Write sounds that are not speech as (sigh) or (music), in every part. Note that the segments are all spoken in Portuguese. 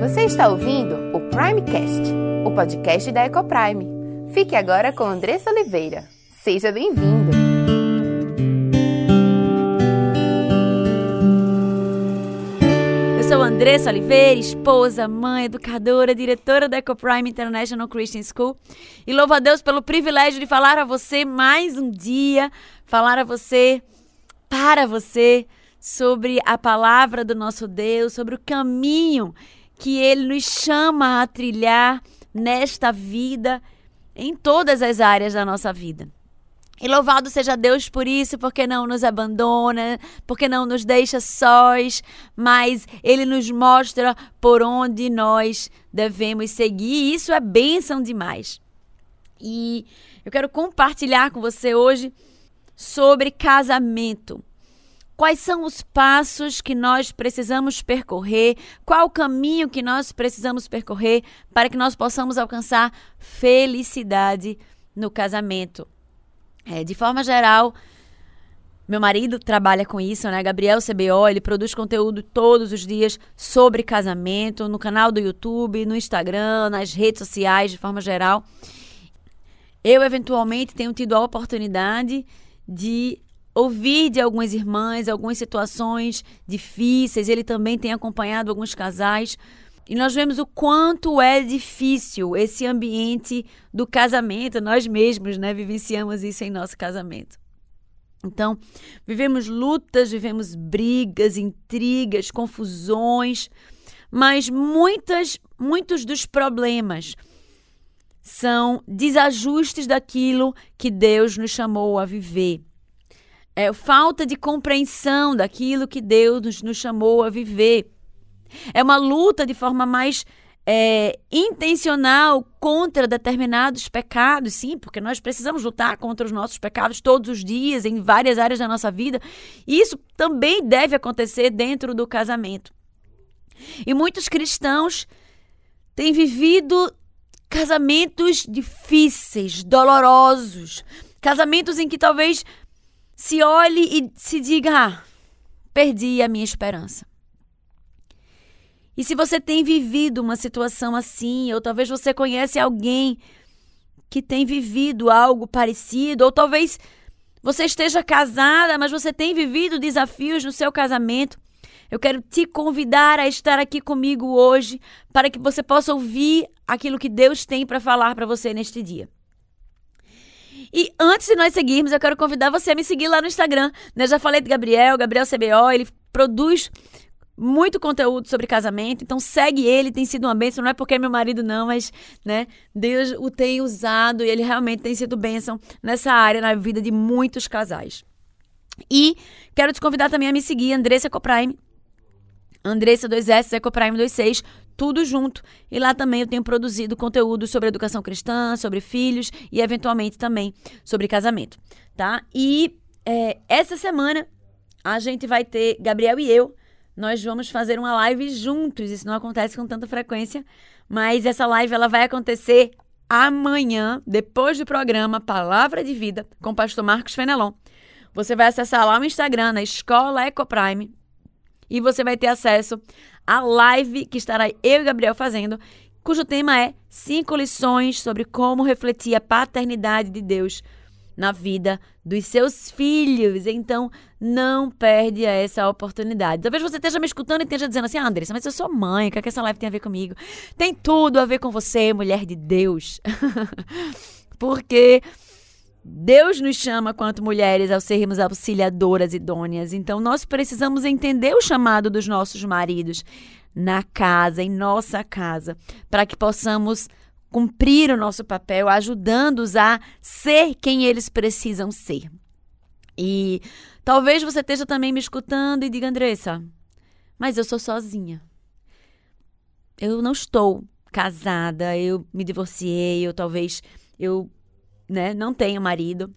Você está ouvindo o Primecast, o podcast da Ecoprime. Fique agora com Andressa Oliveira. Seja bem-vindo! Eu sou Andressa Oliveira, esposa, mãe, educadora, diretora da Ecoprime International Christian School. E louvo a Deus pelo privilégio de falar a você mais um dia, falar a você, para você, sobre a palavra do nosso Deus, sobre o caminho que ele nos chama a trilhar nesta vida, em todas as áreas da nossa vida. E louvado seja Deus por isso, porque não nos abandona, porque não nos deixa sós, mas Ele nos mostra por onde nós devemos seguir. E isso é bênção demais. E eu quero compartilhar com você hoje sobre casamento. Quais são os passos que nós precisamos percorrer? Qual o caminho que nós precisamos percorrer para que nós possamos alcançar felicidade no casamento? É, de forma geral, meu marido trabalha com isso, né? Gabriel CBO, ele produz conteúdo todos os dias sobre casamento, no canal do YouTube, no Instagram, nas redes sociais, de forma geral. Eu, eventualmente, tenho tido a oportunidade de ouvir de algumas irmãs algumas situações difíceis. Ele também tem acompanhado alguns casais. E nós vemos o quanto é difícil esse ambiente do casamento. Nós mesmos, né, vivenciamos isso em nosso casamento. Então, vivemos lutas, vivemos brigas, intrigas, confusões, mas muitas, muitos dos problemas são desajustes daquilo que Deus nos chamou a viver é, falta de compreensão daquilo que Deus nos, nos chamou a viver. É uma luta de forma mais é, intencional contra determinados pecados, sim, porque nós precisamos lutar contra os nossos pecados todos os dias, em várias áreas da nossa vida. E isso também deve acontecer dentro do casamento. E muitos cristãos têm vivido casamentos difíceis, dolorosos, casamentos em que talvez se olhe e se diga: ah, perdi a minha esperança. E se você tem vivido uma situação assim, ou talvez você conhece alguém que tem vivido algo parecido, ou talvez você esteja casada, mas você tem vivido desafios no seu casamento, eu quero te convidar a estar aqui comigo hoje para que você possa ouvir aquilo que Deus tem para falar para você neste dia. E antes de nós seguirmos, eu quero convidar você a me seguir lá no Instagram. Né? Já falei de Gabriel, Gabriel CBO, ele produz muito conteúdo sobre casamento, então segue ele, tem sido uma bênção, não é porque é meu marido não, mas, né, Deus o tem usado e ele realmente tem sido bênção nessa área, na vida de muitos casais. E quero te convidar também a me seguir, Andressa Coprime, Andressa 2S, Ecoprime 26, tudo junto. E lá também eu tenho produzido conteúdo sobre educação cristã, sobre filhos e eventualmente também sobre casamento, tá? E é, essa semana a gente vai ter, Gabriel e eu, nós vamos fazer uma live juntos. Isso não acontece com tanta frequência, mas essa live ela vai acontecer amanhã, depois do programa Palavra de Vida, com o pastor Marcos Fenelon. Você vai acessar lá o Instagram, na Escola Ecoprime, e você vai ter acesso à live que estará eu e Gabriel fazendo, cujo tema é cinco lições sobre como refletir a paternidade de Deus na vida dos seus filhos. Então, não perde essa oportunidade. Talvez você esteja me escutando e esteja dizendo assim, ah, Andressa, mas eu sou mãe, o que, é que essa live tem a ver comigo? Tem tudo a ver com você, mulher de Deus. (laughs) Porque Deus nos chama, quanto mulheres, ao sermos auxiliadoras idôneas. Então, nós precisamos entender o chamado dos nossos maridos na casa, em nossa casa, para que possamos cumprir o nosso papel, ajudando-os a ser quem eles precisam ser. E talvez você esteja também me escutando e diga, Andressa, mas eu sou sozinha. Eu não estou casada, eu me divorciei, eu talvez eu né? Não tenho marido.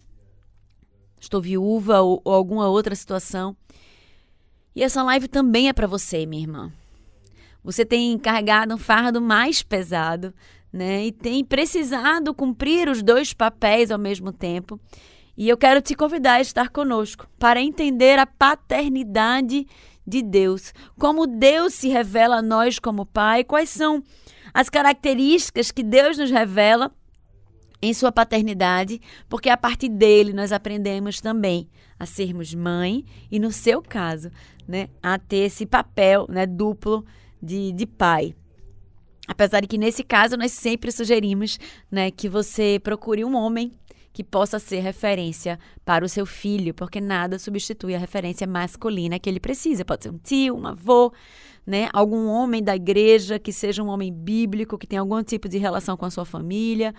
Estou viúva ou, ou alguma outra situação. E essa live também é para você, minha irmã. Você tem carregado um fardo mais pesado, né? E tem precisado cumprir os dois papéis ao mesmo tempo. E eu quero te convidar a estar conosco para entender a paternidade de Deus, como Deus se revela a nós como Pai, quais são as características que Deus nos revela em sua paternidade, porque a partir dele nós aprendemos também a sermos mãe e, no seu caso, né, a ter esse papel né, duplo de, de pai. Apesar de que nesse caso nós sempre sugerimos né, que você procure um homem que possa ser referência para o seu filho, porque nada substitui a referência masculina que ele precisa. Pode ser um tio, um avô, né? Algum homem da igreja que seja um homem bíblico, que tenha algum tipo de relação com a sua família,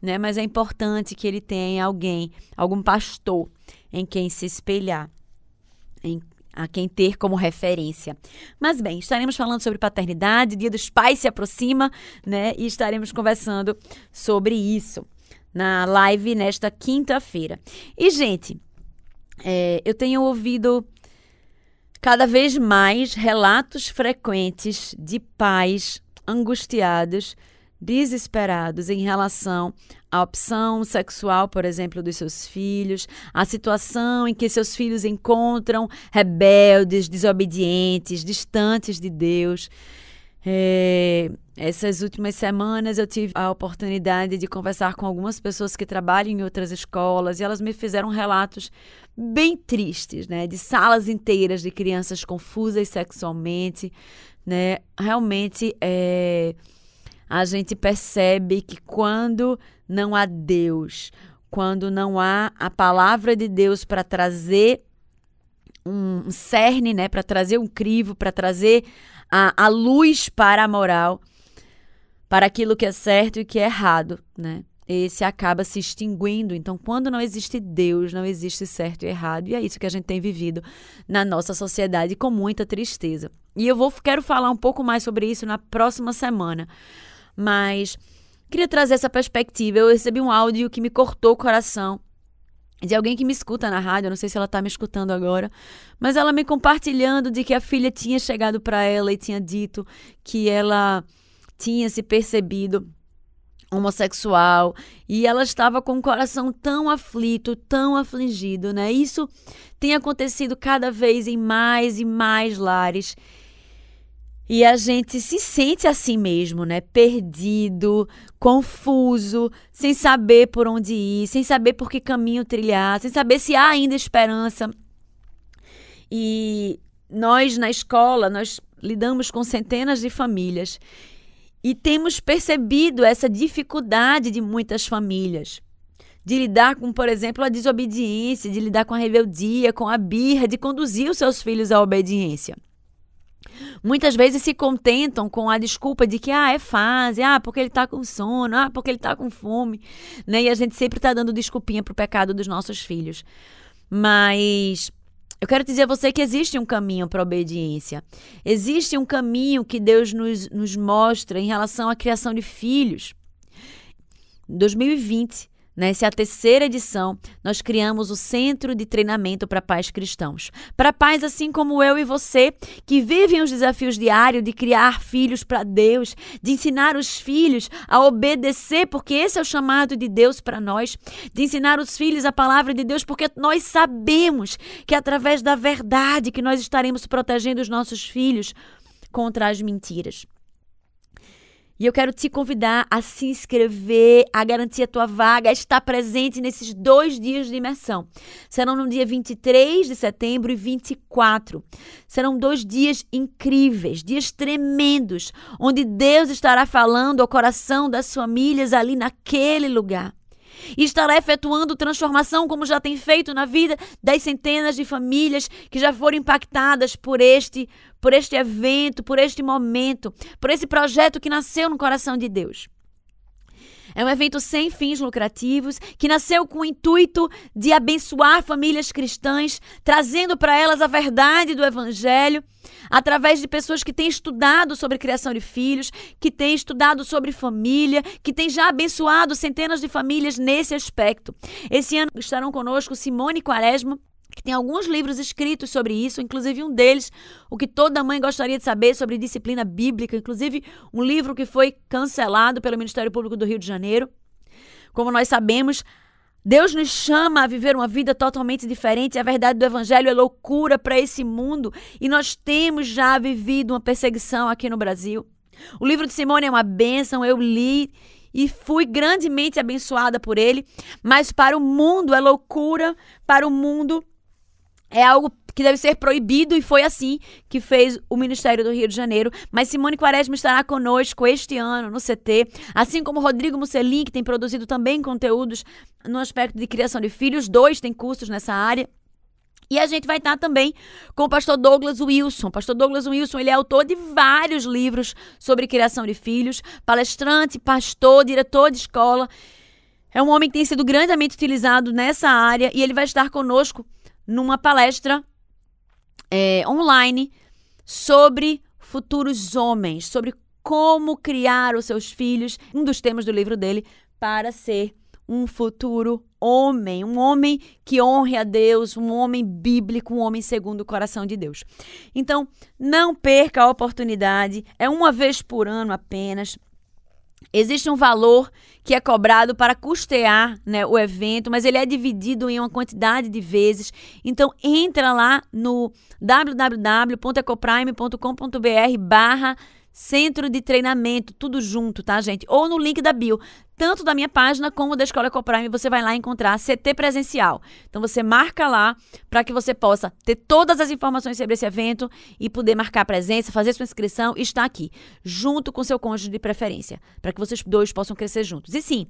né? Mas é importante que ele tenha alguém, algum pastor em quem se espelhar, em a quem ter como referência. Mas bem, estaremos falando sobre paternidade, Dia dos Pais se aproxima, né? E estaremos conversando sobre isso na live nesta quinta-feira. E, gente, é, eu tenho ouvido cada vez mais relatos frequentes de pais angustiados, desesperados em relação à opção sexual, por exemplo, dos seus filhos, a situação em que seus filhos encontram rebeldes, desobedientes, distantes de Deus. É, essas últimas semanas eu tive a oportunidade de conversar com algumas pessoas que trabalham em outras escolas e elas me fizeram relatos bem tristes, né, de salas inteiras de crianças confusas sexualmente, né? Realmente é, a gente percebe que quando não há Deus, quando não há a palavra de Deus para trazer um cerne, né, para trazer um crivo, para trazer a, a luz para a moral, para aquilo que é certo e que é errado, né? Esse acaba se extinguindo. Então, quando não existe Deus, não existe certo e errado. E é isso que a gente tem vivido na nossa sociedade com muita tristeza. E eu vou quero falar um pouco mais sobre isso na próxima semana. Mas queria trazer essa perspectiva. Eu recebi um áudio que me cortou o coração de alguém que me escuta na rádio, eu não sei se ela está me escutando agora, mas ela me compartilhando de que a filha tinha chegado para ela e tinha dito que ela tinha se percebido homossexual e ela estava com o coração tão aflito, tão afligido, né? Isso tem acontecido cada vez em mais e mais lares. E a gente se sente assim mesmo, né? Perdido, confuso, sem saber por onde ir, sem saber por que caminho trilhar, sem saber se há ainda esperança. E nós na escola, nós lidamos com centenas de famílias e temos percebido essa dificuldade de muitas famílias de lidar com, por exemplo, a desobediência, de lidar com a rebeldia, com a birra, de conduzir os seus filhos à obediência. Muitas vezes se contentam com a desculpa de que ah, é fase, ah, porque ele está com sono, ah, porque ele está com fome, né? E a gente sempre está dando desculpinha pro pecado dos nossos filhos. Mas eu quero dizer a você que existe um caminho para obediência. Existe um caminho que Deus nos, nos mostra em relação à criação de filhos. 2020 Nessa é terceira edição, nós criamos o Centro de Treinamento para Pais Cristãos. Para pais assim como eu e você, que vivem os desafios diários de criar filhos para Deus, de ensinar os filhos a obedecer, porque esse é o chamado de Deus para nós, de ensinar os filhos a palavra de Deus, porque nós sabemos que é através da verdade que nós estaremos protegendo os nossos filhos contra as mentiras. E eu quero te convidar a se inscrever, a garantir a tua vaga, a estar presente nesses dois dias de imersão. Serão no dia 23 de setembro e 24. Serão dois dias incríveis, dias tremendos, onde Deus estará falando ao coração das famílias ali naquele lugar e estará efetuando transformação como já tem feito na vida das centenas de famílias que já foram impactadas por este por este evento, por este momento, por esse projeto que nasceu no coração de Deus. É um evento sem fins lucrativos que nasceu com o intuito de abençoar famílias cristãs, trazendo para elas a verdade do Evangelho, através de pessoas que têm estudado sobre criação de filhos, que têm estudado sobre família, que têm já abençoado centenas de famílias nesse aspecto. Esse ano estarão conosco Simone Quaresma que tem alguns livros escritos sobre isso, inclusive um deles, o que toda mãe gostaria de saber sobre disciplina bíblica, inclusive um livro que foi cancelado pelo Ministério Público do Rio de Janeiro. Como nós sabemos, Deus nos chama a viver uma vida totalmente diferente. A verdade do Evangelho é loucura para esse mundo e nós temos já vivido uma perseguição aqui no Brasil. O livro de Simone é uma bênção, eu li e fui grandemente abençoada por ele, mas para o mundo é loucura, para o mundo é algo que deve ser proibido e foi assim que fez o Ministério do Rio de Janeiro. Mas Simone Quaresma estará conosco este ano no CT, assim como Rodrigo Musselin, que tem produzido também conteúdos no aspecto de criação de filhos. Dois têm cursos nessa área. E a gente vai estar também com o pastor Douglas Wilson. O pastor Douglas Wilson, ele é autor de vários livros sobre criação de filhos, palestrante, pastor, diretor de escola. É um homem que tem sido grandemente utilizado nessa área e ele vai estar conosco numa palestra é, online sobre futuros homens, sobre como criar os seus filhos, um dos temas do livro dele, para ser um futuro homem, um homem que honre a Deus, um homem bíblico, um homem segundo o coração de Deus. Então, não perca a oportunidade, é uma vez por ano apenas. Existe um valor que é cobrado para custear né, o evento, mas ele é dividido em uma quantidade de vezes. Então entra lá no www.ecoprime.com.br barra Centro de Treinamento, tudo junto, tá, gente? Ou no link da bio, tanto da minha página como da Escola Ecoprime, você vai lá encontrar CT presencial. Então você marca lá para que você possa ter todas as informações sobre esse evento e poder marcar presença, fazer sua inscrição e estar aqui, junto com seu cônjuge de preferência, para que vocês dois possam crescer juntos. E sim,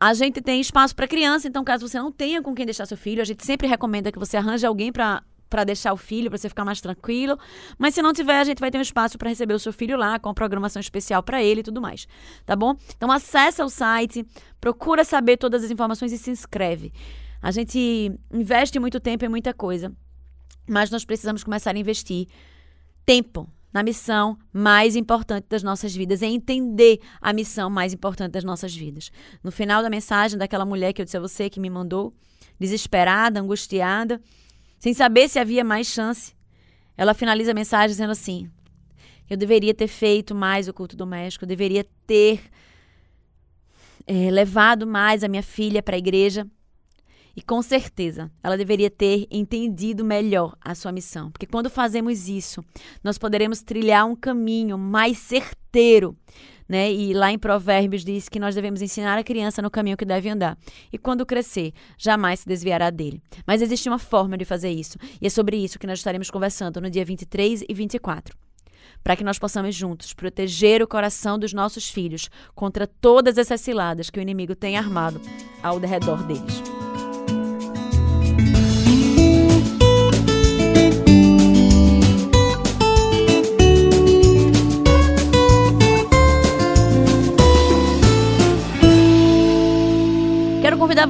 a gente tem espaço para criança, então caso você não tenha com quem deixar seu filho, a gente sempre recomenda que você arranje alguém para para deixar o filho, para você ficar mais tranquilo. Mas se não tiver, a gente vai ter um espaço para receber o seu filho lá, com programação especial para ele e tudo mais. Tá bom? Então acessa o site, procura saber todas as informações e se inscreve. A gente investe muito tempo em muita coisa, mas nós precisamos começar a investir tempo na missão mais importante das nossas vidas, é entender a missão mais importante das nossas vidas. No final da mensagem daquela mulher que eu disse a você que me mandou, desesperada, angustiada, sem saber se havia mais chance. Ela finaliza a mensagem dizendo assim: Eu deveria ter feito mais o culto doméstico, eu deveria ter é, levado mais a minha filha para a igreja. E com certeza, ela deveria ter entendido melhor a sua missão. Porque quando fazemos isso, nós poderemos trilhar um caminho mais certeiro né? E lá em Provérbios diz que nós devemos ensinar a criança no caminho que deve andar. E quando crescer, jamais se desviará dele. Mas existe uma forma de fazer isso. E é sobre isso que nós estaremos conversando no dia 23 e 24 para que nós possamos juntos proteger o coração dos nossos filhos contra todas essas ciladas que o inimigo tem armado ao redor deles.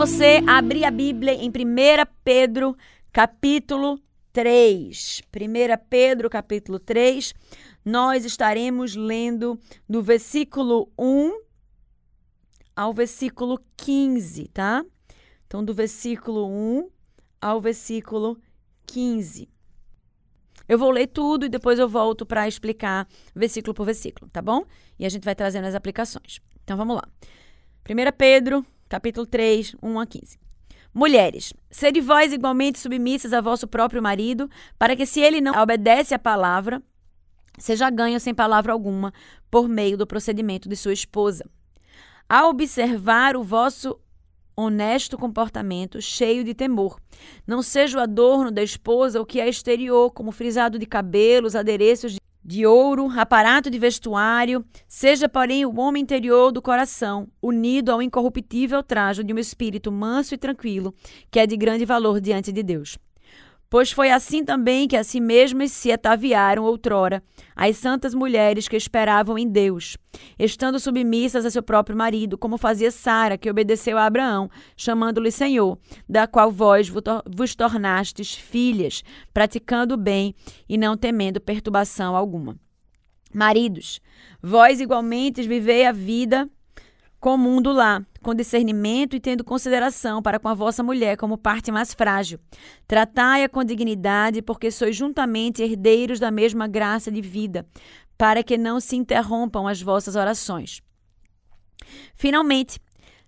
Você abrir a Bíblia em 1 Pedro, capítulo 3. 1 Pedro, capítulo 3. Nós estaremos lendo do versículo 1 ao versículo 15, tá? Então, do versículo 1 ao versículo 15. Eu vou ler tudo e depois eu volto para explicar versículo por versículo, tá bom? E a gente vai trazendo as aplicações. Então vamos lá. 1 Pedro, capítulo 3, 1 a 15. Mulheres, sede vós igualmente submissas a vosso próprio marido, para que se ele não obedece à palavra, seja ganho sem palavra alguma, por meio do procedimento de sua esposa. A observar o vosso honesto comportamento, cheio de temor. Não seja o adorno da esposa o que é exterior, como frisado de cabelos, adereços de de ouro, aparato de vestuário, seja, porém, o homem interior do coração, unido ao incorruptível trajo de um espírito manso e tranquilo, que é de grande valor diante de Deus. Pois foi assim também que a si mesmas se ataviaram outrora as santas mulheres que esperavam em Deus, estando submissas a seu próprio marido, como fazia Sara, que obedeceu a Abraão, chamando-lhe Senhor, da qual vós vos tornastes filhas, praticando o bem e não temendo perturbação alguma. Maridos, vós igualmente vivei a vida comum do lar, com discernimento e tendo consideração para com a vossa mulher como parte mais frágil. Tratai-a com dignidade, porque sois juntamente herdeiros da mesma graça de vida, para que não se interrompam as vossas orações. Finalmente,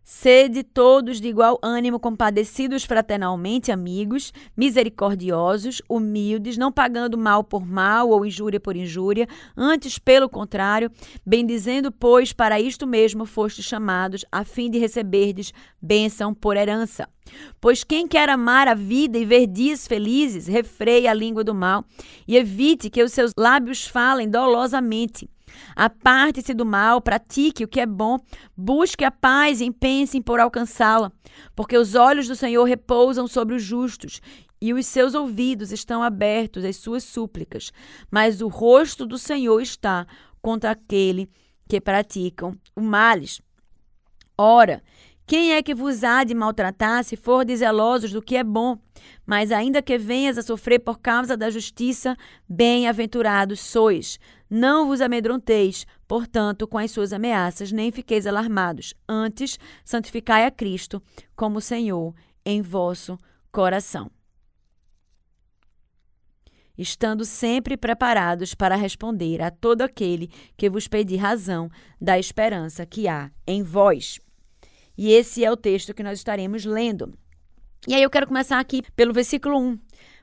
Sede todos de igual ânimo, compadecidos fraternalmente, amigos, misericordiosos, humildes, não pagando mal por mal ou injúria por injúria, antes, pelo contrário, bendizendo, pois, para isto mesmo fostes chamados, a fim de receberdes bênção por herança. Pois quem quer amar a vida e ver dias felizes, refreie a língua do mal e evite que os seus lábios falem dolosamente Aparte-se do mal, pratique o que é bom, busque a paz e empenhe-se por alcançá-la, porque os olhos do Senhor repousam sobre os justos e os seus ouvidos estão abertos às suas súplicas, mas o rosto do Senhor está contra aquele que praticam o males. Ora, quem é que vos há de maltratar se for zelosos do que é bom? Mas ainda que venhas a sofrer por causa da justiça, bem-aventurados sois. Não vos amedronteis, portanto, com as suas ameaças, nem fiqueis alarmados. Antes, santificai a Cristo como Senhor em vosso coração. Estando sempre preparados para responder a todo aquele que vos pedir razão da esperança que há em vós. E esse é o texto que nós estaremos lendo. E aí eu quero começar aqui pelo versículo 1.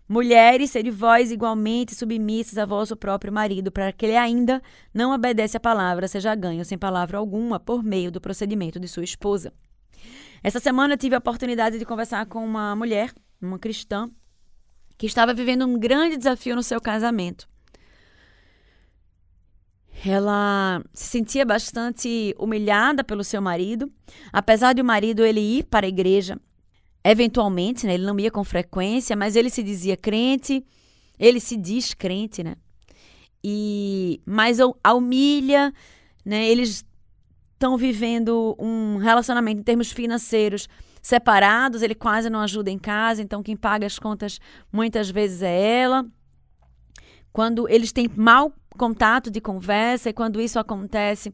Mulheres, sede vós igualmente submissas a vosso próprio marido, para que ele ainda não obedece à palavra, seja ganho sem palavra alguma por meio do procedimento de sua esposa. Essa semana eu tive a oportunidade de conversar com uma mulher, uma cristã, que estava vivendo um grande desafio no seu casamento. Ela se sentia bastante humilhada pelo seu marido, apesar de o marido ele ir para a igreja eventualmente, né? Ele não ia com frequência, mas ele se dizia crente, ele se diz crente, né? E mas a humilha, né? Eles estão vivendo um relacionamento em termos financeiros separados, ele quase não ajuda em casa, então quem paga as contas muitas vezes é ela. Quando eles têm mau contato de conversa e quando isso acontece,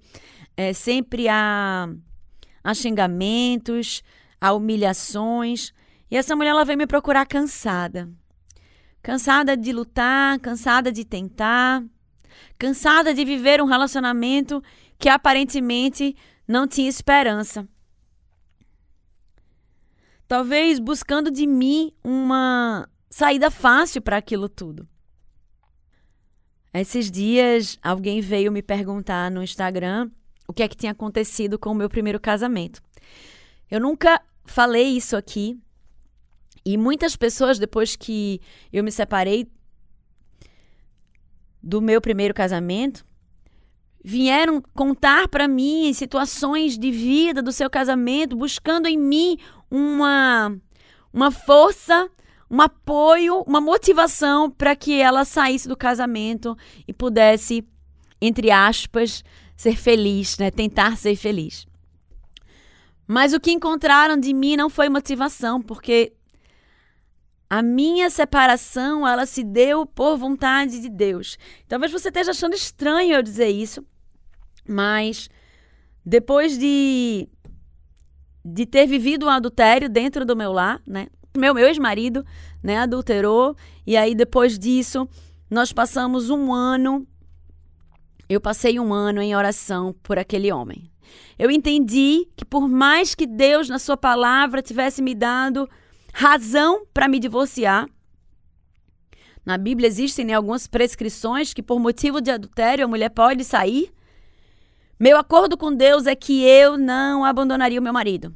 é, sempre há, há xingamentos, há humilhações. E essa mulher ela veio me procurar cansada. Cansada de lutar, cansada de tentar, cansada de viver um relacionamento que aparentemente não tinha esperança. Talvez buscando de mim uma saída fácil para aquilo tudo. Esses dias, alguém veio me perguntar no Instagram o que é que tinha acontecido com o meu primeiro casamento. Eu nunca falei isso aqui, e muitas pessoas, depois que eu me separei do meu primeiro casamento, vieram contar para mim situações de vida do seu casamento, buscando em mim uma, uma força um apoio, uma motivação para que ela saísse do casamento e pudesse, entre aspas, ser feliz, né? Tentar ser feliz. Mas o que encontraram de mim não foi motivação, porque a minha separação, ela se deu por vontade de Deus. Talvez você esteja achando estranho eu dizer isso, mas depois de de ter vivido um adultério dentro do meu lar, né? Meu, meu ex-marido, né, adulterou. E aí, depois disso, nós passamos um ano. Eu passei um ano em oração por aquele homem. Eu entendi que, por mais que Deus, na Sua palavra, tivesse me dado razão para me divorciar, na Bíblia existem né, algumas prescrições que, por motivo de adultério, a mulher pode sair. Meu acordo com Deus é que eu não abandonaria o meu marido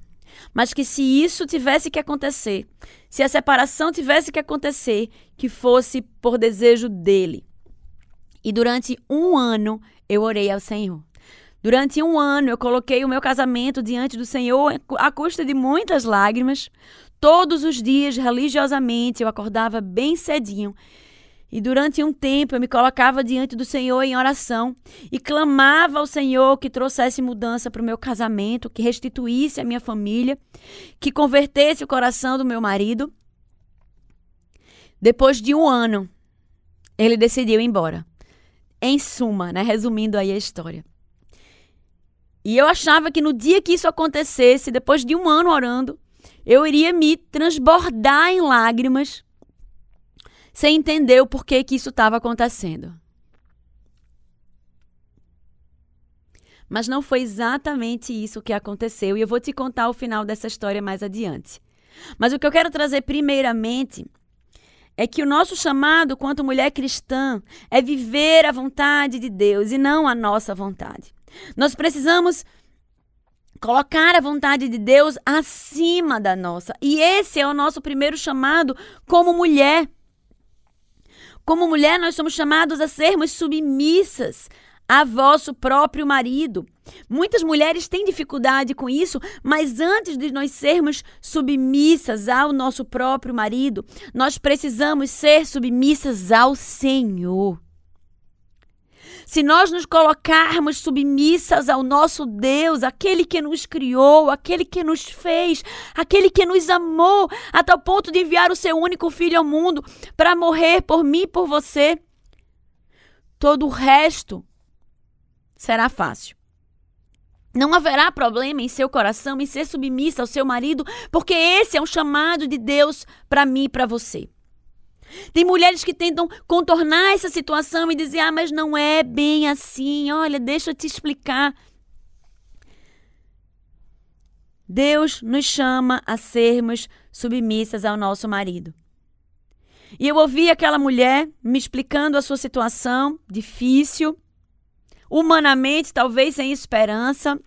mas que se isso tivesse que acontecer, se a separação tivesse que acontecer, que fosse por desejo dele. E durante um ano eu orei ao Senhor. Durante um ano eu coloquei o meu casamento diante do Senhor à custa de muitas lágrimas. Todos os dias, religiosamente, eu acordava bem cedinho e durante um tempo eu me colocava diante do Senhor em oração e clamava ao Senhor que trouxesse mudança para o meu casamento, que restituísse a minha família, que convertesse o coração do meu marido. Depois de um ano, ele decidiu ir embora. Em suma, né, resumindo aí a história. E eu achava que no dia que isso acontecesse, depois de um ano orando, eu iria me transbordar em lágrimas sem entender o porquê que isso estava acontecendo. Mas não foi exatamente isso que aconteceu e eu vou te contar o final dessa história mais adiante. Mas o que eu quero trazer primeiramente é que o nosso chamado quanto mulher cristã é viver a vontade de Deus e não a nossa vontade. Nós precisamos colocar a vontade de Deus acima da nossa. E esse é o nosso primeiro chamado como mulher. Como mulher, nós somos chamados a sermos submissas a vosso próprio marido. Muitas mulheres têm dificuldade com isso, mas antes de nós sermos submissas ao nosso próprio marido, nós precisamos ser submissas ao Senhor. Se nós nos colocarmos submissas ao nosso Deus, aquele que nos criou, aquele que nos fez, aquele que nos amou, a tal ponto de enviar o seu único filho ao mundo para morrer por mim e por você, todo o resto será fácil. Não haverá problema em seu coração em ser submissa ao seu marido, porque esse é um chamado de Deus para mim e para você. Tem mulheres que tentam contornar essa situação e dizer: ah, mas não é bem assim. Olha, deixa eu te explicar. Deus nos chama a sermos submissas ao nosso marido. E eu ouvi aquela mulher me explicando a sua situação difícil humanamente, talvez sem esperança.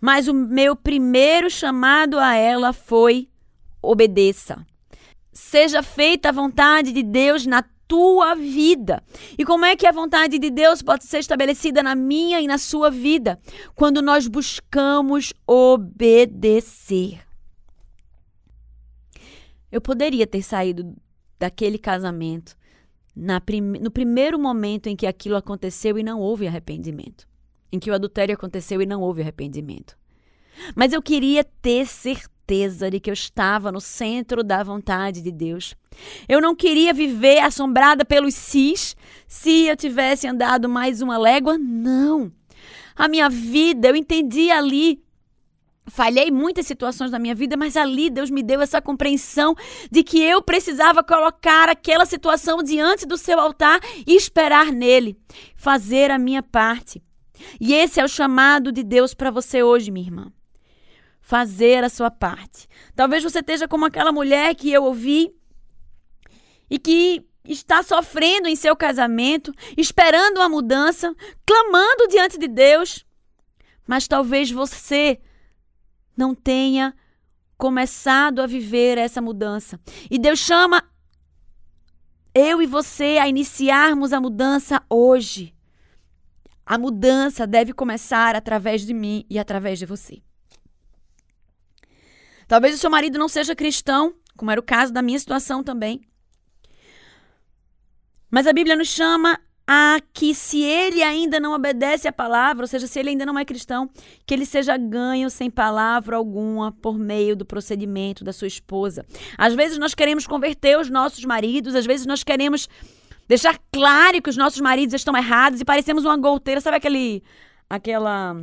Mas o meu primeiro chamado a ela foi: obedeça. Seja feita a vontade de Deus na tua vida. E como é que a vontade de Deus pode ser estabelecida na minha e na sua vida? Quando nós buscamos obedecer. Eu poderia ter saído daquele casamento prim no primeiro momento em que aquilo aconteceu e não houve arrependimento. Em que o adultério aconteceu e não houve arrependimento. Mas eu queria ter certeza de que eu estava no centro da vontade de Deus. Eu não queria viver assombrada pelos cis se eu tivesse andado mais uma légua. Não. A minha vida, eu entendi ali Falhei muitas situações da minha vida, mas ali Deus me deu essa compreensão de que eu precisava colocar aquela situação diante do seu altar e esperar nele, fazer a minha parte. E esse é o chamado de Deus para você hoje, minha irmã. Fazer a sua parte. Talvez você esteja como aquela mulher que eu ouvi e que está sofrendo em seu casamento, esperando uma mudança, clamando diante de Deus. Mas talvez você não tenha começado a viver essa mudança. E Deus chama eu e você a iniciarmos a mudança hoje. A mudança deve começar através de mim e através de você. Talvez o seu marido não seja cristão, como era o caso da minha situação também. Mas a Bíblia nos chama a que se ele ainda não obedece à palavra, ou seja, se ele ainda não é cristão, que ele seja ganho sem palavra alguma por meio do procedimento da sua esposa. Às vezes nós queremos converter os nossos maridos, às vezes nós queremos deixar claro que os nossos maridos estão errados e parecemos uma goteira, sabe aquele aquela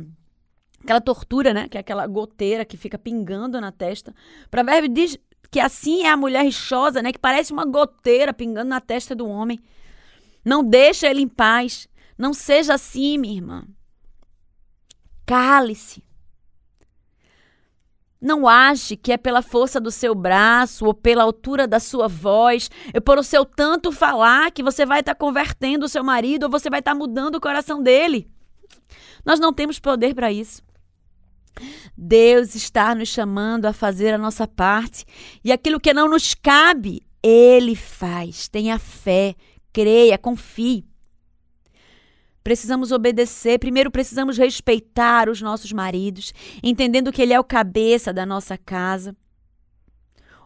aquela tortura, né? Que é aquela goteira que fica pingando na testa. O provérbio diz que assim é a mulher rixosa, né? Que parece uma goteira pingando na testa do homem. Não deixa ele em paz. Não seja assim, minha irmã. Cale-se. Não ache que é pela força do seu braço ou pela altura da sua voz, é por o seu tanto falar que você vai estar tá convertendo o seu marido ou você vai estar tá mudando o coração dele. Nós não temos poder para isso. Deus está nos chamando a fazer a nossa parte e aquilo que não nos cabe, Ele faz. Tenha fé, creia, confie. Precisamos obedecer. Primeiro, precisamos respeitar os nossos maridos, entendendo que ele é o cabeça da nossa casa,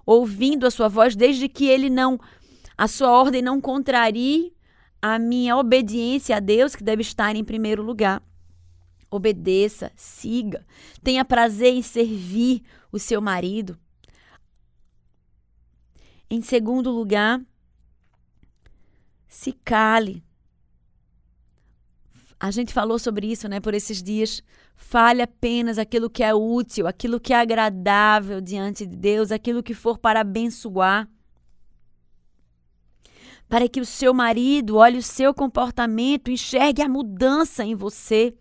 ouvindo a sua voz, desde que ele não, a sua ordem não contrarie a minha obediência a Deus, que deve estar em primeiro lugar. Obedeça, siga, tenha prazer em servir o seu marido. Em segundo lugar, se cale. A gente falou sobre isso, né, por esses dias. Fale apenas aquilo que é útil, aquilo que é agradável diante de Deus, aquilo que for para abençoar. para que o seu marido olhe o seu comportamento, enxergue a mudança em você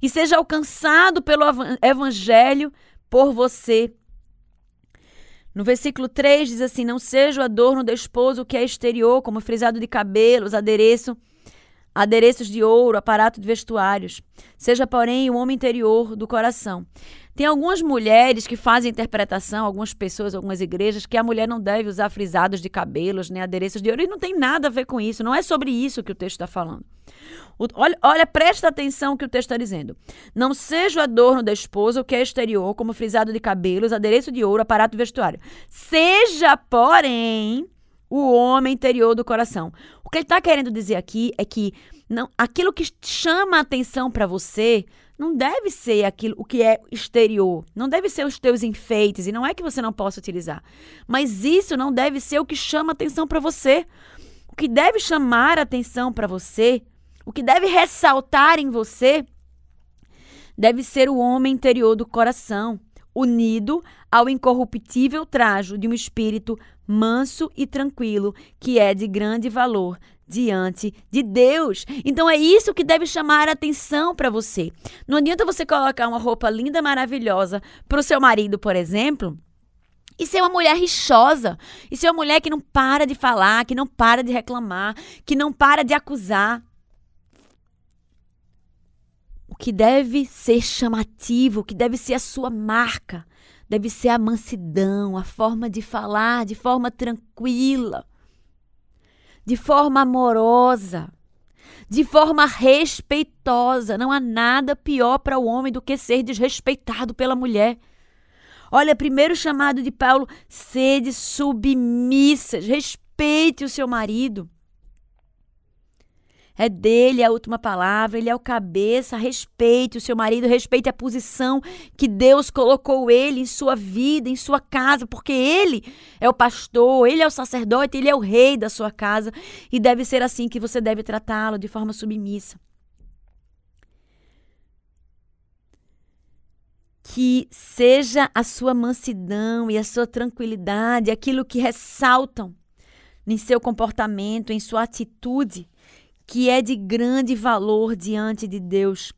e seja alcançado pelo evangelho por você. No versículo 3 diz assim: Não seja o adorno do esposo que é exterior, como frisado de cabelos, adereço, adereços de ouro, aparato de vestuários. Seja, porém, o homem interior do coração. Tem algumas mulheres que fazem interpretação, algumas pessoas, algumas igrejas, que a mulher não deve usar frisados de cabelos, nem adereços de ouro, e não tem nada a ver com isso. Não é sobre isso que o texto está falando. O, olha, olha, presta atenção que o texto está dizendo. Não seja o adorno da esposa o que é exterior, como frisado de cabelos, adereço de ouro, aparato vestuário. Seja, porém, o homem interior do coração. O que ele está querendo dizer aqui é que não, aquilo que chama a atenção para você não deve ser aquilo o que é exterior, não deve ser os teus enfeites e não é que você não possa utilizar, mas isso não deve ser o que chama atenção para você. O que deve chamar atenção para você, o que deve ressaltar em você, deve ser o homem interior do coração, unido ao incorruptível trajo de um espírito manso e tranquilo, que é de grande valor diante de Deus. Então é isso que deve chamar a atenção para você. Não adianta você colocar uma roupa linda, maravilhosa para o seu marido, por exemplo. E ser uma mulher rixosa. E ser uma mulher que não para de falar, que não para de reclamar, que não para de acusar. O que deve ser chamativo, o que deve ser a sua marca, deve ser a mansidão, a forma de falar de forma tranquila de forma amorosa, de forma respeitosa. Não há nada pior para o homem do que ser desrespeitado pela mulher. Olha, primeiro chamado de Paulo, sede submissas, respeite o seu marido. É dele a última palavra, ele é o cabeça. Respeite o seu marido, respeite a posição que Deus colocou ele em sua vida, em sua casa, porque ele é o pastor, ele é o sacerdote, ele é o rei da sua casa e deve ser assim que você deve tratá-lo de forma submissa. Que seja a sua mansidão e a sua tranquilidade aquilo que ressaltam em seu comportamento, em sua atitude que é de grande valor diante de Deus.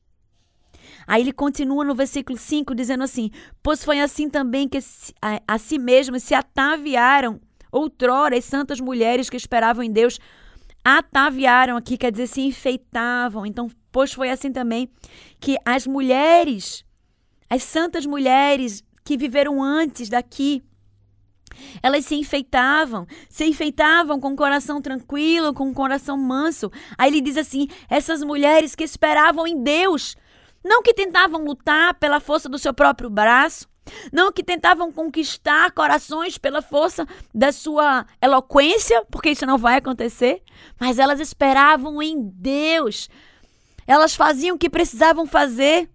Aí ele continua no versículo 5 dizendo assim: Pois foi assim também que a, si mesmas se ataviaram outrora as santas mulheres que esperavam em Deus. Ataviaram aqui quer dizer se enfeitavam. Então, pois foi assim também que as mulheres, as santas mulheres que viveram antes daqui, elas se enfeitavam, se enfeitavam com o coração tranquilo, com o coração manso. Aí ele diz assim: essas mulheres que esperavam em Deus, não que tentavam lutar pela força do seu próprio braço, não que tentavam conquistar corações pela força da sua eloquência, porque isso não vai acontecer, mas elas esperavam em Deus. Elas faziam o que precisavam fazer.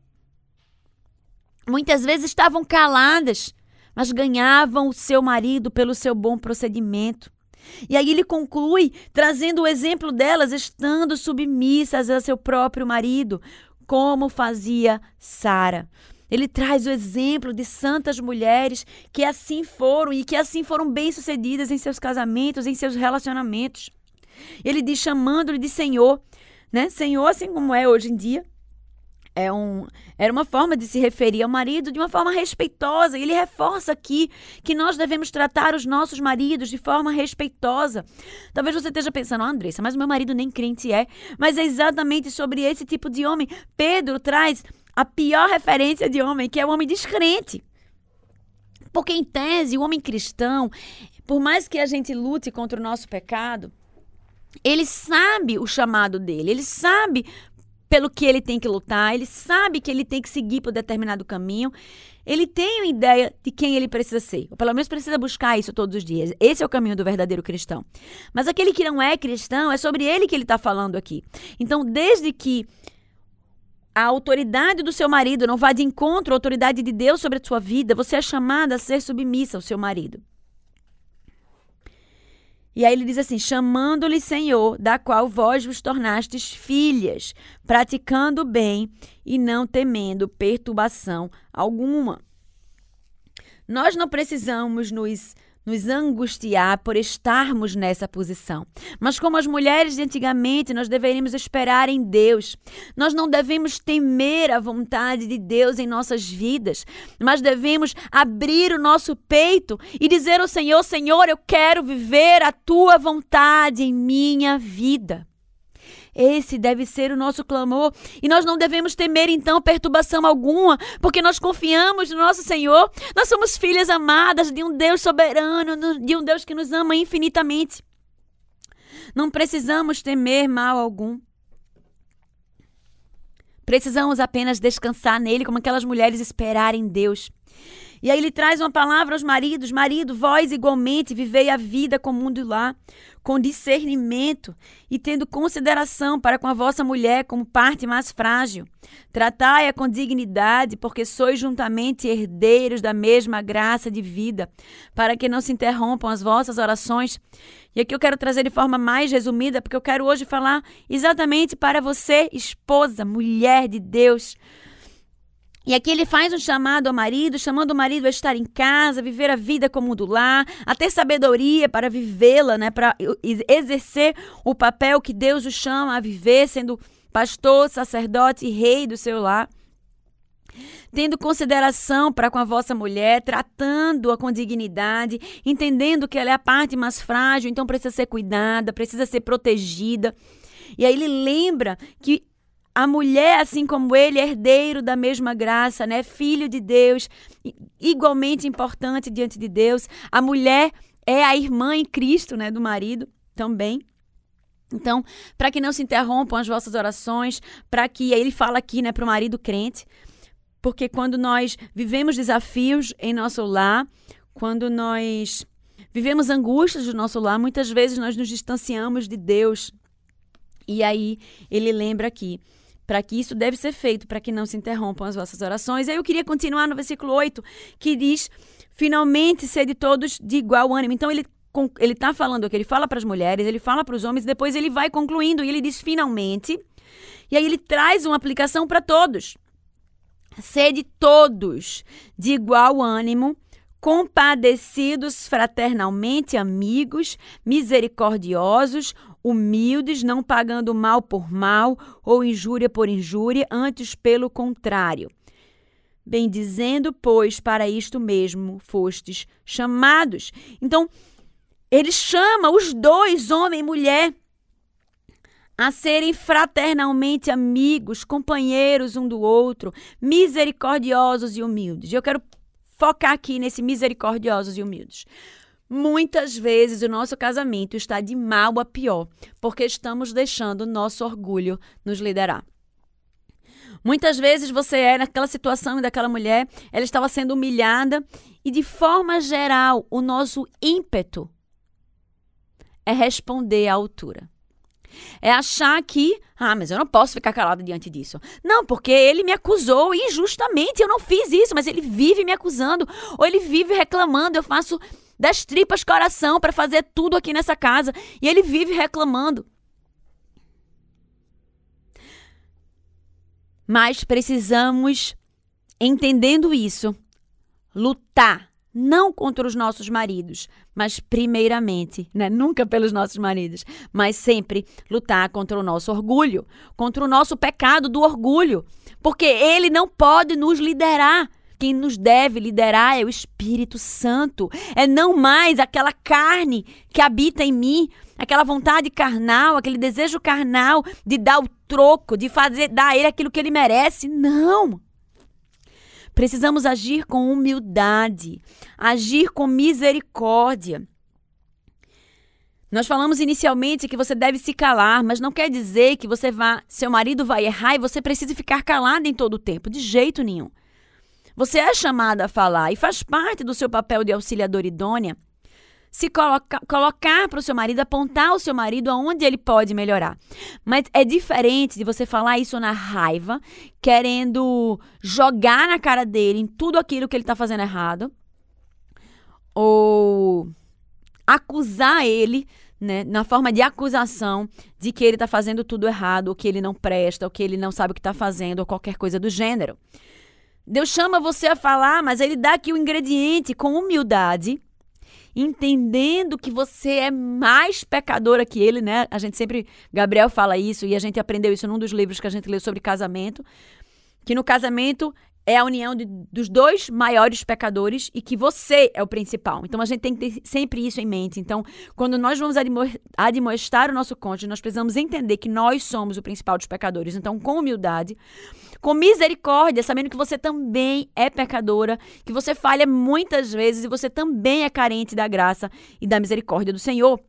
Muitas vezes estavam caladas, mas ganhavam o seu marido pelo seu bom procedimento. E aí ele conclui trazendo o exemplo delas estando submissas a seu próprio marido, como fazia Sara. Ele traz o exemplo de santas mulheres que assim foram e que assim foram bem-sucedidas em seus casamentos, em seus relacionamentos. Ele diz chamando-lhe de Senhor, né? Senhor, assim como é hoje em dia, é um, era uma forma de se referir ao marido de uma forma respeitosa. E ele reforça aqui que nós devemos tratar os nossos maridos de forma respeitosa. Talvez você esteja pensando, oh, Andressa, mas meu marido nem crente é. Mas é exatamente sobre esse tipo de homem. Pedro traz a pior referência de homem, que é o homem descrente. Porque, em tese, o homem cristão, por mais que a gente lute contra o nosso pecado, ele sabe o chamado dele, ele sabe pelo que ele tem que lutar, ele sabe que ele tem que seguir por determinado caminho, ele tem uma ideia de quem ele precisa ser, ou pelo menos precisa buscar isso todos os dias. Esse é o caminho do verdadeiro cristão. Mas aquele que não é cristão, é sobre ele que ele está falando aqui. Então, desde que a autoridade do seu marido não vá de encontro à autoridade de Deus sobre a sua vida, você é chamada a ser submissa ao seu marido. E aí ele diz assim: chamando-lhe Senhor, da qual vós vos tornastes filhas, praticando bem e não temendo perturbação alguma. Nós não precisamos nos nos angustiar por estarmos nessa posição. Mas como as mulheres de antigamente, nós deveríamos esperar em Deus. Nós não devemos temer a vontade de Deus em nossas vidas, mas devemos abrir o nosso peito e dizer ao Senhor: Senhor, eu quero viver a tua vontade em minha vida. Esse deve ser o nosso clamor. E nós não devemos temer, então, perturbação alguma, porque nós confiamos no nosso Senhor. Nós somos filhas amadas de um Deus soberano, de um Deus que nos ama infinitamente. Não precisamos temer mal algum. Precisamos apenas descansar nele, como aquelas mulheres esperarem em Deus. E aí ele traz uma palavra aos maridos: Marido, vós igualmente vivei a vida com o mundo lá, com discernimento e tendo consideração para com a vossa mulher como parte mais frágil. Tratai-a com dignidade, porque sois juntamente herdeiros da mesma graça de vida, para que não se interrompam as vossas orações. E aqui eu quero trazer de forma mais resumida, porque eu quero hoje falar exatamente para você, esposa, mulher de Deus. E aqui ele faz um chamado ao marido, chamando o marido a estar em casa, viver a vida como do lar, a ter sabedoria para vivê-la, né, para exercer o papel que Deus o chama a viver, sendo pastor, sacerdote e rei do seu lar. Tendo consideração para com a vossa mulher, tratando-a com dignidade, entendendo que ela é a parte mais frágil, então precisa ser cuidada, precisa ser protegida. E aí ele lembra que a mulher, assim como ele, herdeiro da mesma graça, né? Filho de Deus, igualmente importante diante de Deus. A mulher é a irmã em Cristo, né, do marido também. Então, para que não se interrompam as vossas orações, para que ele fala aqui, né, para o marido crente, porque quando nós vivemos desafios em nosso lar, quando nós vivemos angústias do nosso lar, muitas vezes nós nos distanciamos de Deus. E aí ele lembra aqui para que isso deve ser feito, para que não se interrompam as vossas orações. Aí eu queria continuar no versículo 8, que diz: finalmente sede todos de igual ânimo. Então ele ele está falando que ele fala para as mulheres, ele fala para os homens, depois ele vai concluindo e ele diz finalmente. E aí ele traz uma aplicação para todos. Sede todos de igual ânimo, compadecidos fraternalmente, amigos, misericordiosos, humildes, não pagando mal por mal ou injúria por injúria, antes pelo contrário. Bendizendo, pois, para isto mesmo fostes chamados. Então, ele chama os dois, homem e mulher, a serem fraternalmente amigos, companheiros um do outro, misericordiosos e humildes. Eu quero focar aqui nesse misericordiosos e humildes. Muitas vezes o nosso casamento está de mal a pior, porque estamos deixando o nosso orgulho nos liderar. Muitas vezes você é naquela situação daquela mulher, ela estava sendo humilhada e de forma geral, o nosso ímpeto é responder à altura. É achar que, ah, mas eu não posso ficar calada diante disso. Não, porque ele me acusou injustamente, eu não fiz isso, mas ele vive me acusando, ou ele vive reclamando, eu faço das tripas coração para fazer tudo aqui nessa casa e ele vive reclamando. Mas precisamos, entendendo isso, lutar não contra os nossos maridos, mas primeiramente, né, nunca pelos nossos maridos, mas sempre lutar contra o nosso orgulho, contra o nosso pecado do orgulho, porque ele não pode nos liderar. Quem nos deve liderar é o Espírito Santo. É não mais aquela carne que habita em mim, aquela vontade carnal, aquele desejo carnal de dar o troco, de fazer dar a ele aquilo que ele merece. Não. Precisamos agir com humildade, agir com misericórdia. Nós falamos inicialmente que você deve se calar, mas não quer dizer que você vá, seu marido vai errar e você precisa ficar calado em todo o tempo, de jeito nenhum. Você é chamada a falar e faz parte do seu papel de auxiliador idônea se coloca, colocar para o seu marido, apontar o seu marido aonde ele pode melhorar. Mas é diferente de você falar isso na raiva, querendo jogar na cara dele em tudo aquilo que ele está fazendo errado, ou acusar ele, né, na forma de acusação de que ele está fazendo tudo errado, ou que ele não presta, ou que ele não sabe o que está fazendo, ou qualquer coisa do gênero. Deus chama você a falar, mas ele dá aqui o ingrediente com humildade entendendo que você é mais pecadora que ele, né? A gente sempre, Gabriel fala isso e a gente aprendeu isso num dos livros que a gente leu sobre casamento, que no casamento é a união de, dos dois maiores pecadores e que você é o principal. Então a gente tem que ter sempre isso em mente. Então, quando nós vamos admoestar o nosso cônjuge, nós precisamos entender que nós somos o principal dos pecadores. Então, com humildade, com misericórdia, sabendo que você também é pecadora, que você falha muitas vezes e você também é carente da graça e da misericórdia do Senhor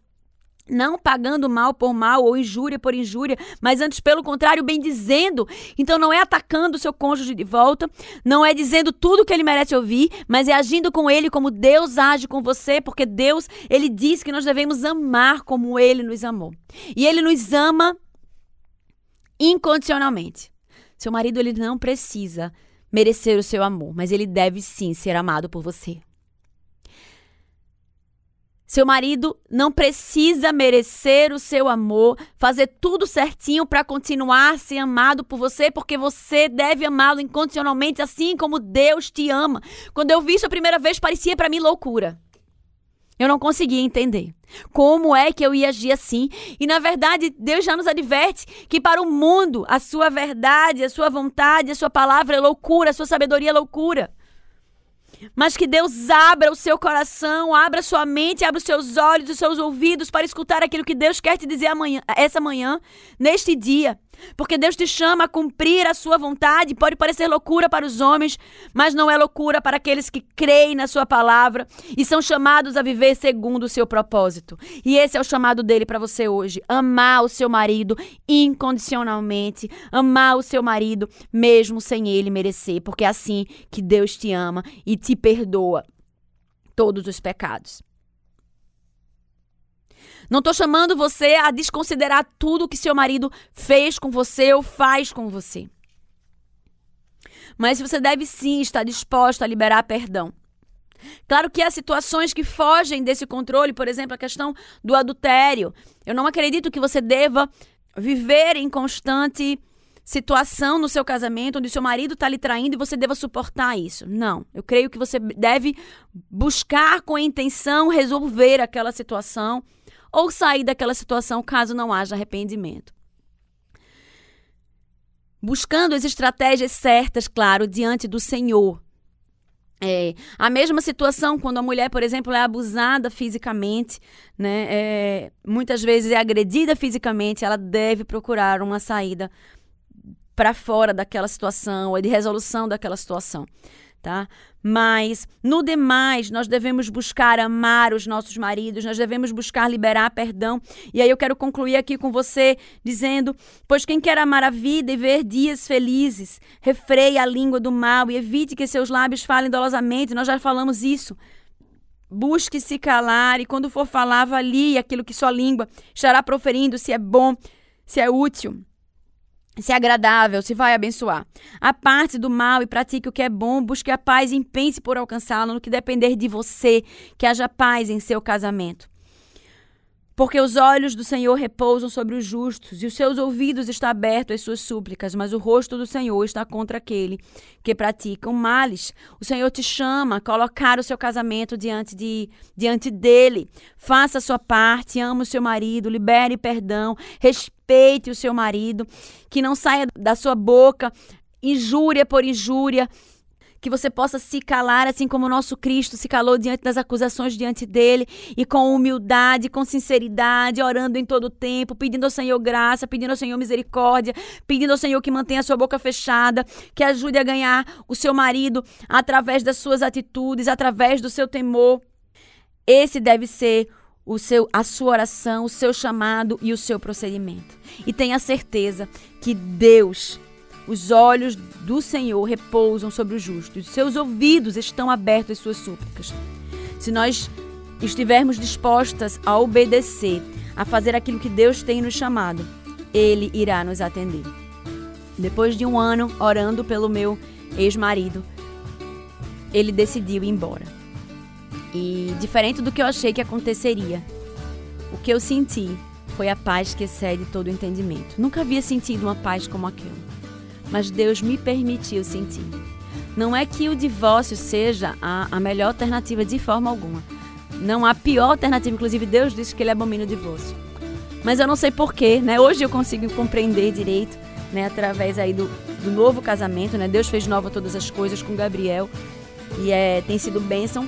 não pagando mal por mal ou injúria por injúria, mas antes pelo contrário, bem dizendo. Então não é atacando o seu cônjuge de volta, não é dizendo tudo que ele merece ouvir, mas é agindo com ele como Deus age com você, porque Deus, ele diz que nós devemos amar como ele nos amou. E ele nos ama incondicionalmente. Seu marido ele não precisa merecer o seu amor, mas ele deve sim ser amado por você. Seu marido não precisa merecer o seu amor, fazer tudo certinho para continuar a ser amado por você, porque você deve amá-lo incondicionalmente, assim como Deus te ama. Quando eu vi isso a primeira vez, parecia para mim loucura. Eu não conseguia entender como é que eu ia agir assim. E na verdade, Deus já nos adverte que para o mundo a sua verdade, a sua vontade, a sua palavra é loucura, a sua sabedoria é loucura. Mas que Deus abra o seu coração, abra sua mente, abra os seus olhos, os seus ouvidos para escutar aquilo que Deus quer te dizer amanhã, essa manhã, neste dia. Porque Deus te chama a cumprir a sua vontade. Pode parecer loucura para os homens, mas não é loucura para aqueles que creem na sua palavra e são chamados a viver segundo o seu propósito. E esse é o chamado dele para você hoje: amar o seu marido incondicionalmente, amar o seu marido mesmo sem ele merecer, porque é assim que Deus te ama e te perdoa todos os pecados. Não estou chamando você a desconsiderar tudo que seu marido fez com você ou faz com você. Mas você deve sim estar disposta a liberar perdão. Claro que há situações que fogem desse controle, por exemplo, a questão do adultério. Eu não acredito que você deva viver em constante situação no seu casamento onde seu marido está lhe traindo e você deva suportar isso. Não. Eu creio que você deve buscar com intenção resolver aquela situação ou sair daquela situação caso não haja arrependimento. Buscando as estratégias certas, claro, diante do Senhor. É, a mesma situação quando a mulher, por exemplo, é abusada fisicamente, né? É, muitas vezes é agredida fisicamente, ela deve procurar uma saída para fora daquela situação, ou de resolução daquela situação tá? Mas, no demais, nós devemos buscar amar os nossos maridos, nós devemos buscar liberar perdão. E aí eu quero concluir aqui com você dizendo: Pois quem quer amar a vida e ver dias felizes, refreie a língua do mal e evite que seus lábios falem dolosamente. Nós já falamos isso. Busque se calar e quando for falar, avalie aquilo que sua língua estará proferindo, se é bom, se é útil se é agradável, se vai abençoar. A parte do mal e pratique o que é bom, busque a paz e pense por alcançá-la no que depender de você, que haja paz em seu casamento. Porque os olhos do Senhor repousam sobre os justos, e os seus ouvidos estão abertos às suas súplicas, mas o rosto do Senhor está contra aquele que pratica males. O Senhor te chama a colocar o seu casamento diante, de, diante dele. Faça a sua parte, ama o seu marido, libere perdão, respeite o seu marido, que não saia da sua boca injúria por injúria, que você possa se calar, assim como o nosso Cristo se calou diante das acusações diante dele, e com humildade, com sinceridade, orando em todo tempo, pedindo ao Senhor graça, pedindo ao Senhor misericórdia, pedindo ao Senhor que mantenha a sua boca fechada, que ajude a ganhar o seu marido através das suas atitudes, através do seu temor. Esse deve ser o seu, a sua oração, o seu chamado e o seu procedimento. E tenha certeza que Deus os olhos do Senhor repousam sobre os justos, seus ouvidos estão abertos às suas súplicas. Se nós estivermos dispostas a obedecer, a fazer aquilo que Deus tem nos chamado, Ele irá nos atender. Depois de um ano orando pelo meu ex-marido, ele decidiu ir embora. E diferente do que eu achei que aconteceria, o que eu senti foi a paz que excede todo entendimento. Nunca havia sentido uma paz como aquela mas Deus me permitiu sentir. Não é que o divórcio seja a, a melhor alternativa de forma alguma, Não há pior alternativa. Inclusive, Deus disse que ele abomina o divórcio. Mas eu não sei porquê, né? Hoje eu consigo compreender direito, né? Através aí do, do novo casamento, né? Deus fez nova todas as coisas com Gabriel. E é, tem sido bênção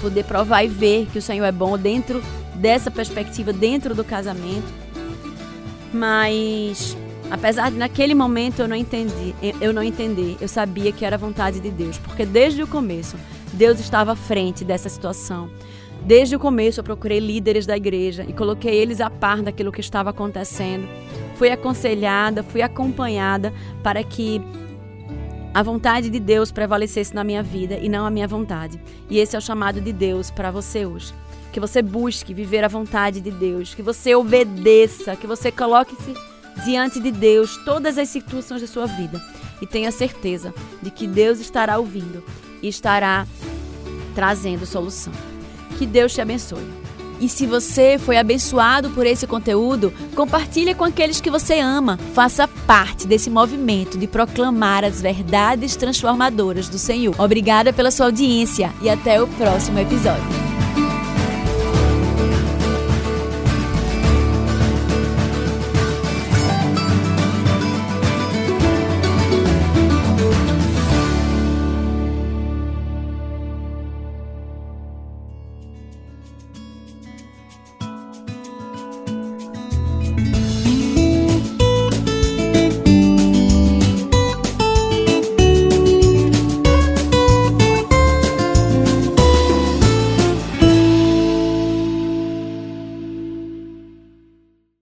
poder provar e ver que o Senhor é bom dentro dessa perspectiva, dentro do casamento. Mas apesar de naquele momento eu não entendi, eu não entender, eu sabia que era a vontade de Deus, porque desde o começo Deus estava à frente dessa situação. Desde o começo eu procurei líderes da igreja e coloquei eles a par daquilo que estava acontecendo. Fui aconselhada, fui acompanhada para que a vontade de Deus prevalecesse na minha vida e não a minha vontade. E esse é o chamado de Deus para você hoje. Que você busque viver a vontade de Deus, que você obedeça, que você coloque-se diante de Deus todas as situações da sua vida e tenha certeza de que Deus estará ouvindo e estará trazendo solução. Que Deus te abençoe. E se você foi abençoado por esse conteúdo, compartilhe com aqueles que você ama. Faça parte desse movimento de proclamar as verdades transformadoras do Senhor. Obrigada pela sua audiência e até o próximo episódio.